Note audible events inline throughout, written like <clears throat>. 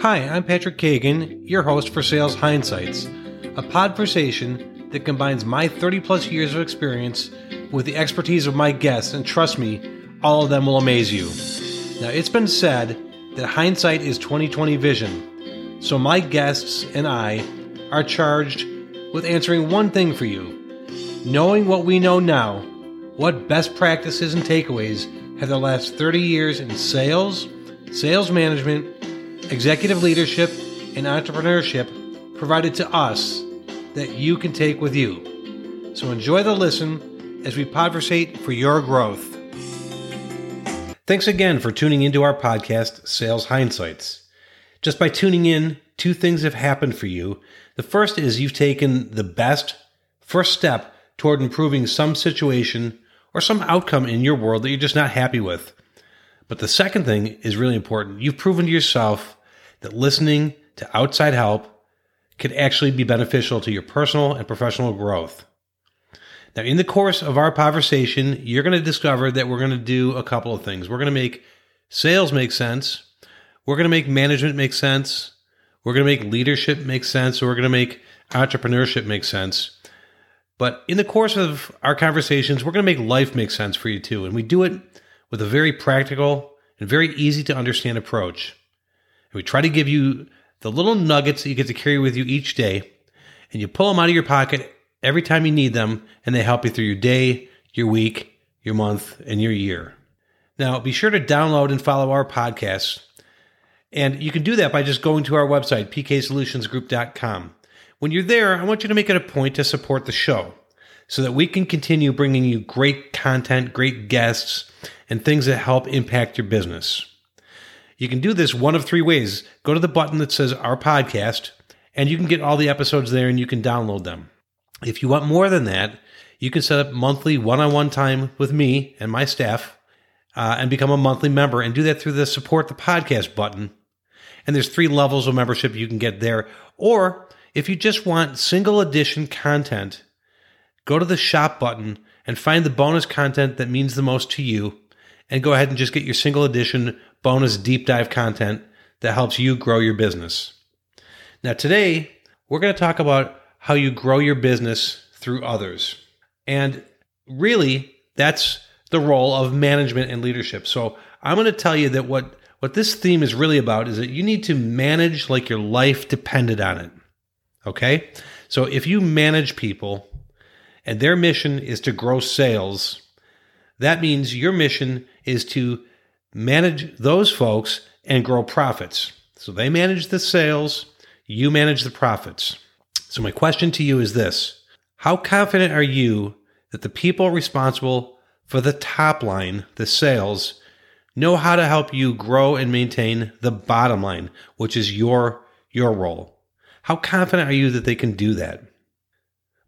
Hi, I'm Patrick Kagan, your host for Sales Hindsights, a podversation that combines my 30 plus years of experience with the expertise of my guests, and trust me, all of them will amaze you. Now, it's been said that hindsight is 2020 vision, so my guests and I are charged with answering one thing for you. Knowing what we know now, what best practices and takeaways have the last 30 years in sales, sales management, executive leadership, and entrepreneurship provided to us that you can take with you. So enjoy the listen as we podversate for your growth. Thanks again for tuning into our podcast, Sales Hindsights. Just by tuning in, two things have happened for you. The first is you've taken the best first step toward improving some situation or some outcome in your world that you're just not happy with. But the second thing is really important. You've proven to yourself that listening to outside help could actually be beneficial to your personal and professional growth. Now, in the course of our conversation, you're going to discover that we're going to do a couple of things. We're going to make sales make sense. We're going to make management make sense. We're going to make leadership make sense. We're going to make entrepreneurship make sense. But in the course of our conversations, we're going to make life make sense for you too. And we do it with a very practical and very easy to understand approach. We try to give you the little nuggets that you get to carry with you each day, and you pull them out of your pocket every time you need them, and they help you through your day, your week, your month, and your year. Now, be sure to download and follow our podcasts. And you can do that by just going to our website, pksolutionsgroup.com. When you're there, I want you to make it a point to support the show so that we can continue bringing you great content, great guests, and things that help impact your business. You can do this one of three ways. Go to the button that says Our Podcast, and you can get all the episodes there and you can download them. If you want more than that, you can set up monthly one on one time with me and my staff uh, and become a monthly member and do that through the Support the Podcast button. And there's three levels of membership you can get there. Or if you just want single edition content, go to the shop button and find the bonus content that means the most to you and go ahead and just get your single edition bonus deep dive content that helps you grow your business. Now, today, we're going to talk about how you grow your business through others. And really, that's the role of management and leadership. So, I'm going to tell you that what, what this theme is really about is that you need to manage like your life depended on it. Okay? So, if you manage people and their mission is to grow sales, that means your mission is to manage those folks and grow profits. So they manage the sales, you manage the profits. So, my question to you is this How confident are you that the people responsible for the top line, the sales, know how to help you grow and maintain the bottom line, which is your, your role? How confident are you that they can do that?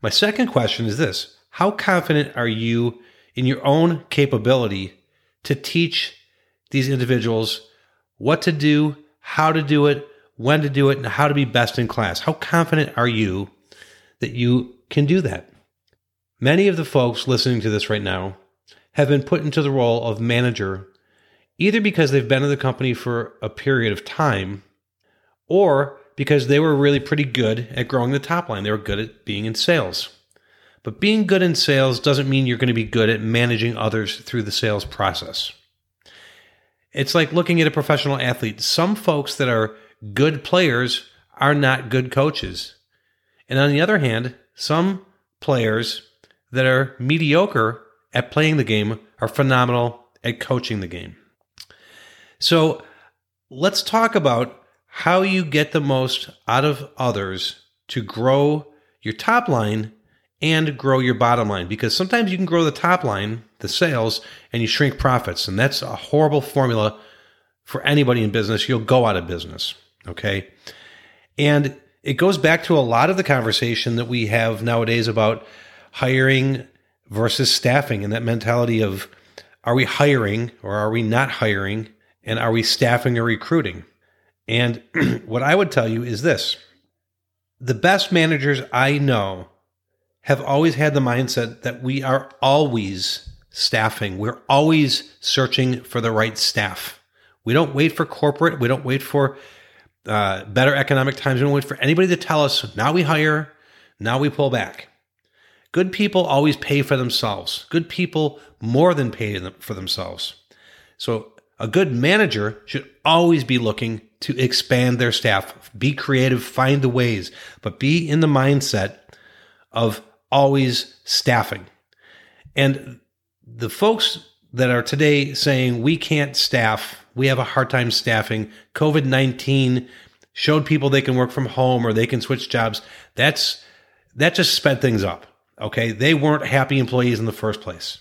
My second question is this How confident are you in your own capability to teach these individuals what to do, how to do it, when to do it, and how to be best in class. How confident are you that you can do that? Many of the folks listening to this right now have been put into the role of manager either because they've been in the company for a period of time or because they were really pretty good at growing the top line. They were good at being in sales. But being good in sales doesn't mean you're going to be good at managing others through the sales process. It's like looking at a professional athlete. Some folks that are good players are not good coaches. And on the other hand, some players that are mediocre at playing the game are phenomenal at coaching the game. So let's talk about how you get the most out of others to grow your top line and grow your bottom line because sometimes you can grow the top line the sales and you shrink profits. And that's a horrible formula for anybody in business. You'll go out of business. Okay. And it goes back to a lot of the conversation that we have nowadays about hiring versus staffing and that mentality of are we hiring or are we not hiring? And are we staffing or recruiting? And <clears throat> what I would tell you is this the best managers I know have always had the mindset that we are always staffing. We're always searching for the right staff. We don't wait for corporate. We don't wait for uh, better economic times. We don't wait for anybody to tell us, now we hire, now we pull back. Good people always pay for themselves. Good people more than pay for themselves. So a good manager should always be looking to expand their staff, be creative, find the ways, but be in the mindset of always staffing. And the folks that are today saying we can't staff, we have a hard time staffing, COVID 19 showed people they can work from home or they can switch jobs. That's that just sped things up. Okay. They weren't happy employees in the first place.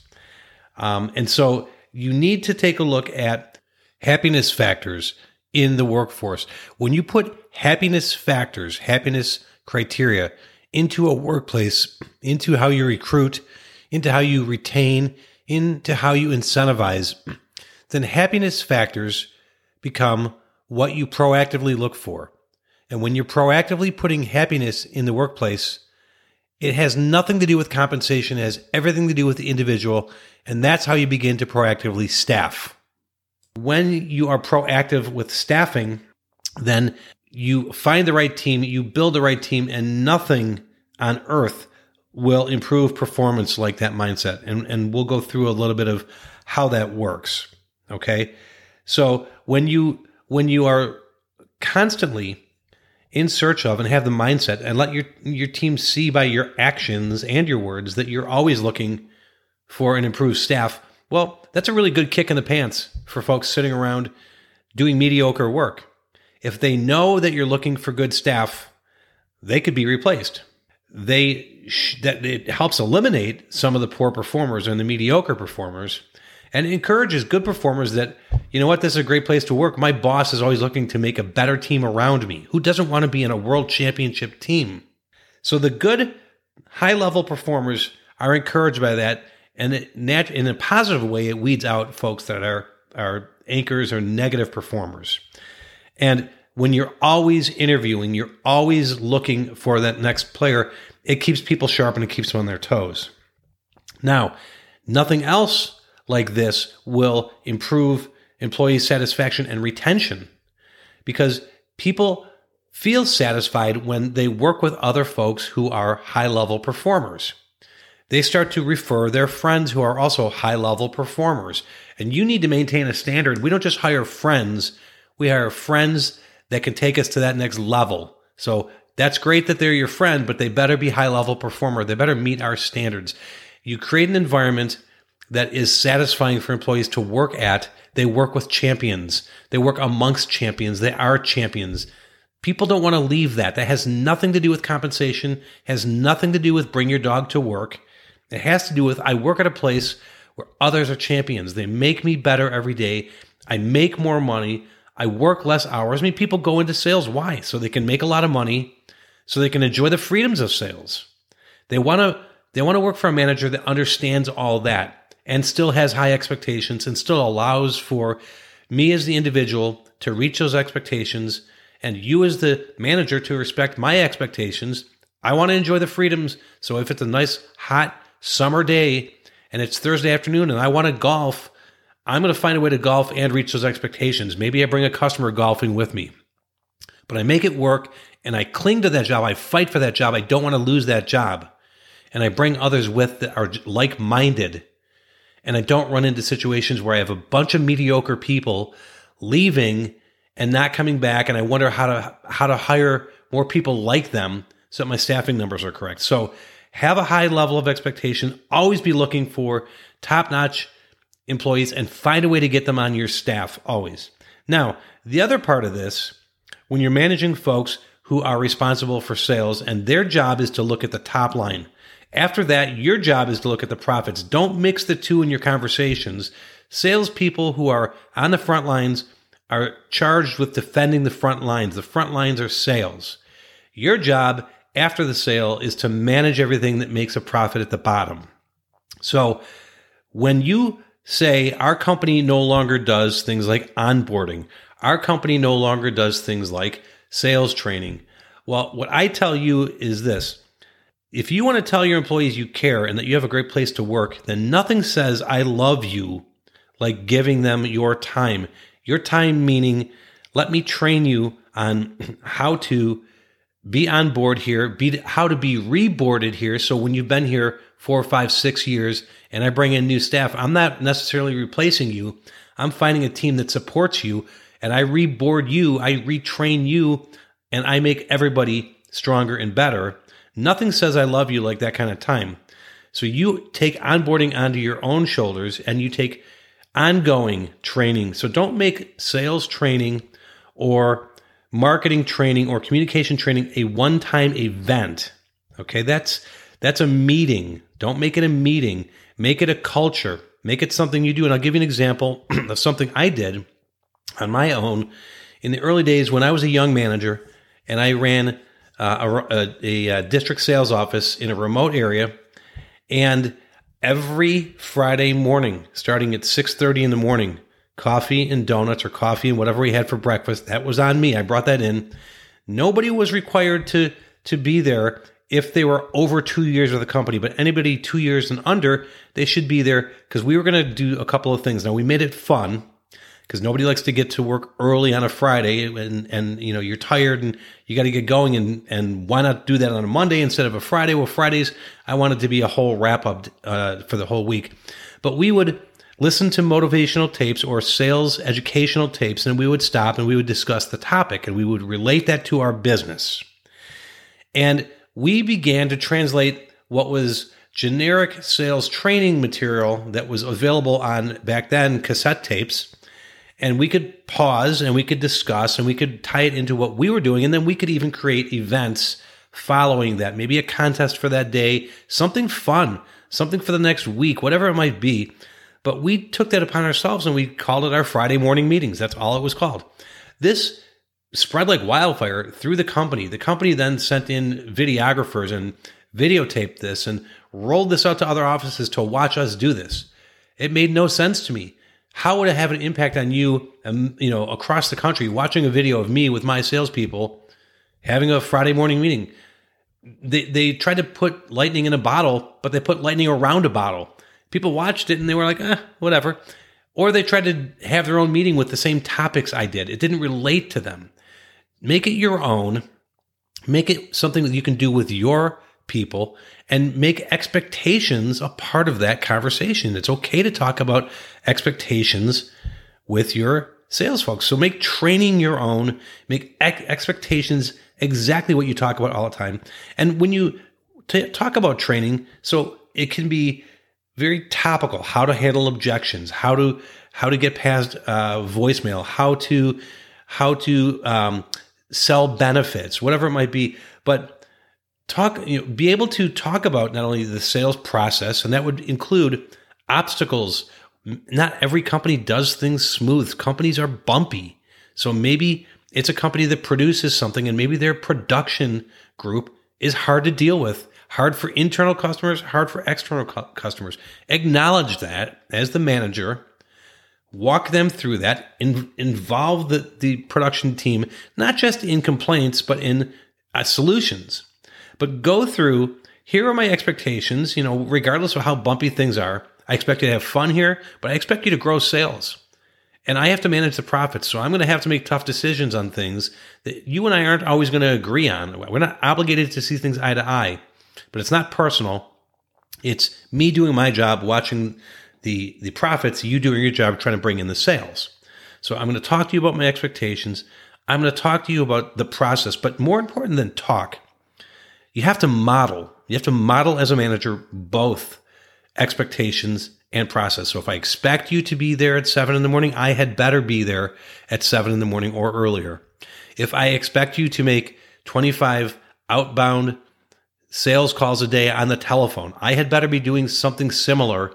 Um, and so you need to take a look at happiness factors in the workforce. When you put happiness factors, happiness criteria into a workplace, into how you recruit, into how you retain, into how you incentivize, then happiness factors become what you proactively look for. And when you're proactively putting happiness in the workplace, it has nothing to do with compensation, it has everything to do with the individual. And that's how you begin to proactively staff. When you are proactive with staffing, then you find the right team, you build the right team, and nothing on earth will improve performance like that mindset. And, and we'll go through a little bit of how that works. Okay. So when you, when you are constantly in search of and have the mindset and let your, your team see by your actions and your words that you're always looking for an improved staff, well, that's a really good kick in the pants for folks sitting around doing mediocre work. If they know that you're looking for good staff, they could be replaced they sh- that it helps eliminate some of the poor performers and the mediocre performers and encourages good performers that you know what this is a great place to work. My boss is always looking to make a better team around me who doesn't want to be in a world championship team. So the good high level performers are encouraged by that and it nat- in a positive way it weeds out folks that are are anchors or negative performers. And when you're always interviewing, you're always looking for that next player, it keeps people sharp and it keeps them on their toes. Now, nothing else like this will improve employee satisfaction and retention because people feel satisfied when they work with other folks who are high level performers. They start to refer their friends who are also high level performers. And you need to maintain a standard. We don't just hire friends, we hire friends that can take us to that next level. So that's great that they're your friend, but they better be high level performer. They better meet our standards. You create an environment that is satisfying for employees to work at. They work with champions. They work amongst champions. They are champions. People don't want to leave that. That has nothing to do with compensation, has nothing to do with bring your dog to work. It has to do with I work at a place where others are champions. They make me better every day. I make more money. I work less hours. I mean, people go into sales. Why? So they can make a lot of money, so they can enjoy the freedoms of sales. They want to they want to work for a manager that understands all that and still has high expectations and still allows for me as the individual to reach those expectations and you as the manager to respect my expectations. I want to enjoy the freedoms. So if it's a nice hot summer day and it's Thursday afternoon and I want to golf, I'm going to find a way to golf and reach those expectations. Maybe I bring a customer golfing with me, but I make it work and I cling to that job. I fight for that job. I don't want to lose that job. And I bring others with that are like minded. And I don't run into situations where I have a bunch of mediocre people leaving and not coming back. And I wonder how to, how to hire more people like them so that my staffing numbers are correct. So have a high level of expectation. Always be looking for top notch employees and find a way to get them on your staff always. Now, the other part of this, when you're managing folks who are responsible for sales and their job is to look at the top line. After that, your job is to look at the profits. Don't mix the two in your conversations. Salespeople who are on the front lines are charged with defending the front lines. The front lines are sales. Your job after the sale is to manage everything that makes a profit at the bottom. So when you say our company no longer does things like onboarding. Our company no longer does things like sales training. Well, what I tell you is this. If you want to tell your employees you care and that you have a great place to work, then nothing says I love you like giving them your time. Your time meaning Let me train you on <clears throat> how to be on board here, be how to be reboarded here. So when you've been here four, five, six years, and I bring in new staff, I'm not necessarily replacing you. I'm finding a team that supports you, and I reboard you, I retrain you, and I make everybody stronger and better. Nothing says I love you like that kind of time. So you take onboarding onto your own shoulders and you take ongoing training. So don't make sales training or marketing training or communication training a one-time event. Okay? That's that's a meeting. Don't make it a meeting. Make it a culture. Make it something you do. And I'll give you an example <clears throat> of something I did on my own in the early days when I was a young manager and I ran uh, a, a, a district sales office in a remote area and every Friday morning, starting at 6:30 in the morning, coffee and donuts or coffee and whatever we had for breakfast, that was on me. I brought that in. Nobody was required to to be there if they were over 2 years with the company, but anybody 2 years and under, they should be there because we were going to do a couple of things. Now we made it fun because nobody likes to get to work early on a Friday and and you know you're tired and you got to get going and and why not do that on a Monday instead of a Friday? Well, Fridays I wanted to be a whole wrap up uh, for the whole week, but we would listen to motivational tapes or sales educational tapes and we would stop and we would discuss the topic and we would relate that to our business, and we began to translate what was generic sales training material that was available on back then cassette tapes. And we could pause and we could discuss and we could tie it into what we were doing. And then we could even create events following that. Maybe a contest for that day something fun something for the next week whatever it might be. But we took that upon ourselves and we called it our friday morning meetings. That's all it was called. This spread like wildfire through the company the company then sent in videographers and videotaped this and rolled this out to other offices to watch us do this it made no sense to me how would it have an impact on you, um, you know, across the country, watching a video of me with my salespeople having a Friday morning meeting? They, they tried to put lightning in a bottle, but they put lightning around a bottle. People watched it and they were like, eh, whatever. Or they tried to have their own meeting with the same topics I did. It didn't relate to them. Make it your own. Make it something that you can do with your people and make expectations a part of that conversation. It's okay to talk about expectations with your sales folks. So make training your own, make expectations exactly what you talk about all the time. And when you t- talk about training, so it can be very topical, how to handle objections, how to how to get past uh, voicemail, how to how to um, sell benefits, whatever it might be. But talk, you know, be able to talk about not only the sales process, and that would include obstacles. Not every company does things smooth. Companies are bumpy. So maybe it's a company that produces something and maybe their production group is hard to deal with, hard for internal customers, hard for external cu- customers. Acknowledge that as the manager, walk them through that, in, involve the, the production team, not just in complaints, but in uh, solutions. But go through, here are my expectations, you know, regardless of how bumpy things are. I expect you to have fun here, but I expect you to grow sales. And I have to manage the profits. So I'm going to have to make tough decisions on things that you and I aren't always going to agree on. We're not obligated to see things eye to eye, but it's not personal. It's me doing my job, watching the, the profits, you doing your job, trying to bring in the sales. So I'm going to talk to you about my expectations. I'm going to talk to you about the process, but more important than talk, you have to model. You have to model as a manager both expectations and process. So if I expect you to be there at seven in the morning, I had better be there at seven in the morning or earlier. If I expect you to make 25 outbound sales calls a day on the telephone, I had better be doing something similar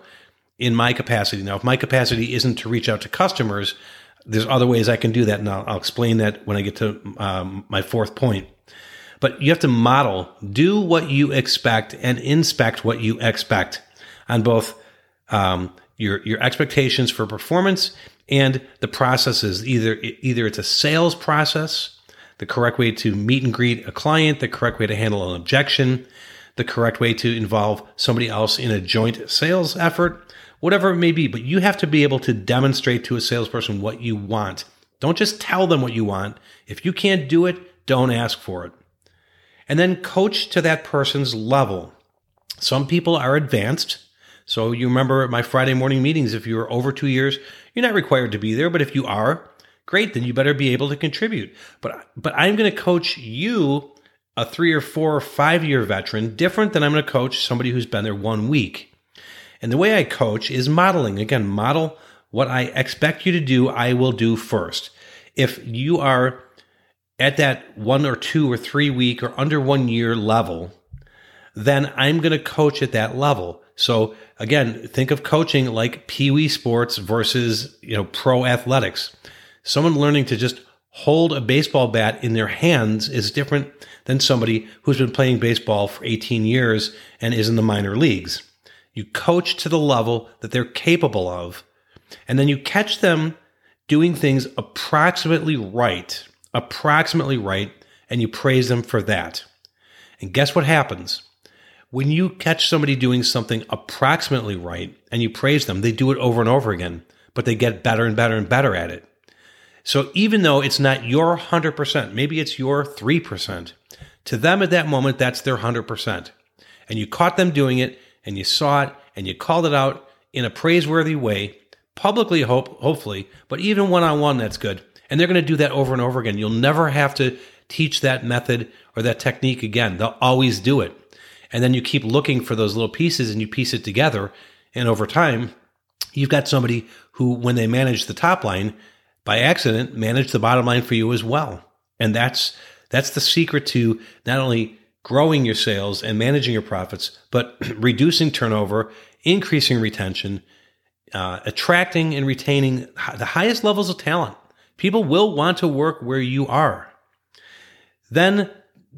in my capacity. Now, if my capacity isn't to reach out to customers, there's other ways I can do that. And I'll, I'll explain that when I get to um, my fourth point. But you have to model, do what you expect and inspect what you expect on both um, your, your expectations for performance and the processes. Either, either it's a sales process, the correct way to meet and greet a client, the correct way to handle an objection, the correct way to involve somebody else in a joint sales effort, whatever it may be. But you have to be able to demonstrate to a salesperson what you want Don't just tell them what you want. If you can't do it, don't ask for it. And then coach to that person's level. Some people are advanced. So you remember at my Friday morning meetings, if you're over two years, you're not required to be there. But if you are, great, then you better be able to contribute. But but I'm going to coach you, a three or four or five year veteran, different than I'm going to coach somebody who's been there one week. And the way I coach is modeling. Again, model what I expect you to do, I will do first. If you are at that one or two or three week or under one year level, then I'm going to coach at that level. So again, think of coaching like pee wee sports versus, you know, pro athletics. Someone learning to just hold a baseball bat in their hands is different than somebody who's been playing baseball for 18 years and is in the minor leagues. You coach to the level that they're capable of, and then you catch them doing things approximately right, approximately right, and you praise them for that. And guess what happens? When you catch somebody doing something approximately right and you praise them, they do it over and over again, but they get better and better and better at it. So even though it's not your 100%, maybe it's your 3%, to them at that moment, that's their 100%. And you caught them doing it and you saw it and you called it out in a praiseworthy way, publicly, hope, hopefully, but even one on one, that's good. And they're going to do that over and over again. You'll never have to teach that method or that technique again. They'll always do it. And then you keep looking for those little pieces and you piece it together. And over time, you've got somebody who, when they manage the top line, by accident, manage the bottom line for you as well. And that's that's the secret to not only growing your sales and managing your profits, but <clears throat> reducing turnover, increasing retention, uh, attracting and retaining the highest levels of talent. People will want to work where you are. Then,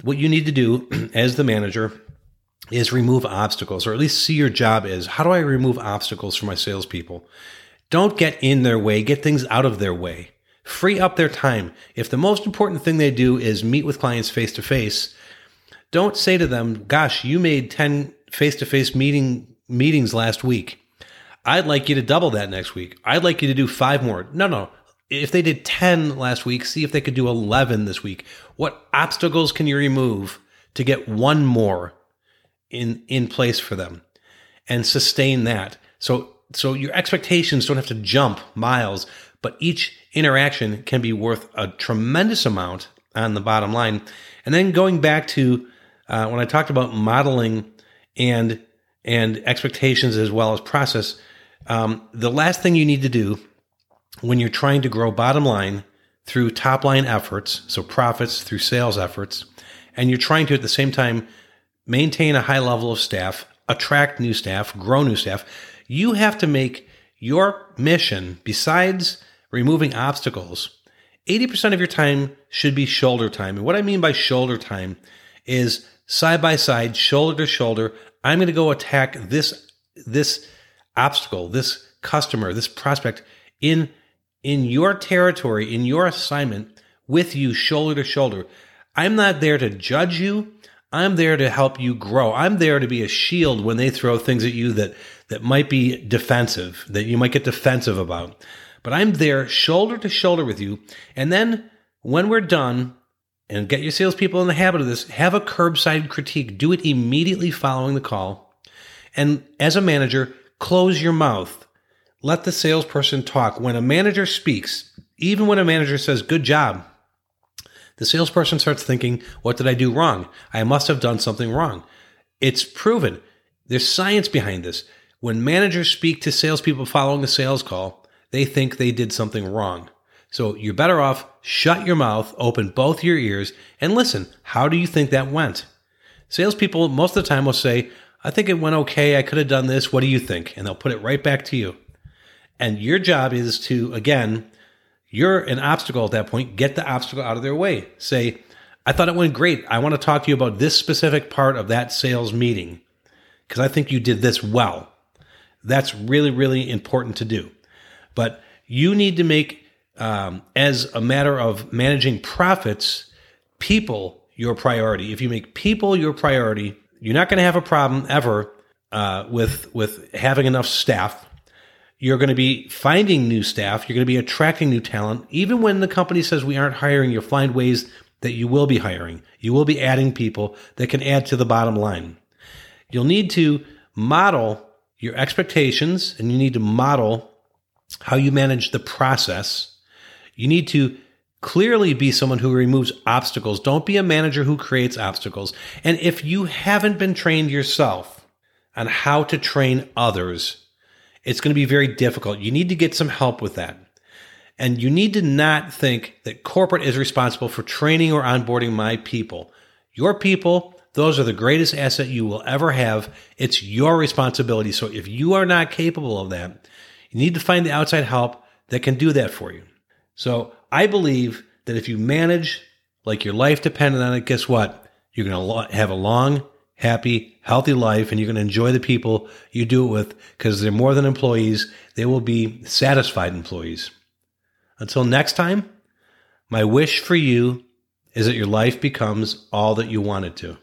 what you need to do <clears throat> as the manager is remove obstacles, or at least see your job as how do I remove obstacles for my salespeople? Don't get in their way, get things out of their way. Free up their time. If the most important thing they do is meet with clients face to face, don't say to them, "Gosh, you made 10 face-to-face meeting meetings last week. I'd like you to double that next week. I'd like you to do 5 more." No, no. If they did 10 last week, see if they could do 11 this week. What obstacles can you remove to get one more in in place for them and sustain that? So so your expectations don't have to jump miles, but each interaction can be worth a tremendous amount on the bottom line. And then going back to uh, when I talked about modeling and and expectations as well as process, um, the last thing you need to do when you're trying to grow bottom line through top line efforts, so profits through sales efforts, and you're trying to at the same time maintain a high level of staff, attract new staff, grow new staff, you have to make your mission, besides removing obstacles, 80% of your time should be shoulder time. And what I mean by shoulder time is side by side, shoulder to shoulder. I'm going to go attack this, this obstacle, this customer, this prospect in, in your territory, in your assignment with you shoulder to shoulder. I'm not there to judge you. I'm there to help you grow. I'm there to be a shield when they throw things at you that, that might be defensive, that you might get defensive about. But I'm there shoulder to shoulder with you. And then when we're done, and get your salespeople in the habit of this, have a curbside critique. Do it immediately following the call. And as a manager, close your mouth. Let the salesperson talk. When a manager speaks, even when a manager says, good job, the salesperson starts thinking, what did I do wrong? I must have done something wrong. It's proven. There's science behind this. When managers speak to salespeople following a sales call, they think they did something wrong. So you're better off shut your mouth, open both your ears, and listen. How do you think that went? Salespeople most of the time will say, I think it went okay. I could have done this. What do you think? And they'll put it right back to you. And your job is to, again, you're an obstacle at that point. Get the obstacle out of their way. Say, I thought it went great. I want to talk to you about this specific part of that sales meeting because I think you did this well. That's really, really important to do. But you need to make, um, as a matter of managing profits, people your priority. If you make people your priority, you're not going to have a problem ever uh, with with having enough staff. You're going to be finding new staff. You're going to be attracting new talent. Even when the company says we aren't hiring, you'll find ways that you will be hiring. You will be adding people that can add to the bottom line. You'll need to model your expectations and you need to model how you manage the process. You need to clearly be someone who removes obstacles. Don't be a manager who creates obstacles. And if you haven't been trained yourself on how to train others, it's going to be very difficult. You need to get some help with that. And you need to not think that corporate is responsible for training or onboarding my people. Your people, those are the greatest asset you will ever have. It's your responsibility. So if you are not capable of that, you need to find the outside help that can do that for you. So I believe that if you manage like your life depended on it, guess what? You're going to have a long, happy, healthy life and you're going to enjoy the people you do it with because they're more than employees. They will be satisfied employees. Until next time, my wish for you is that your life becomes all that you want it to.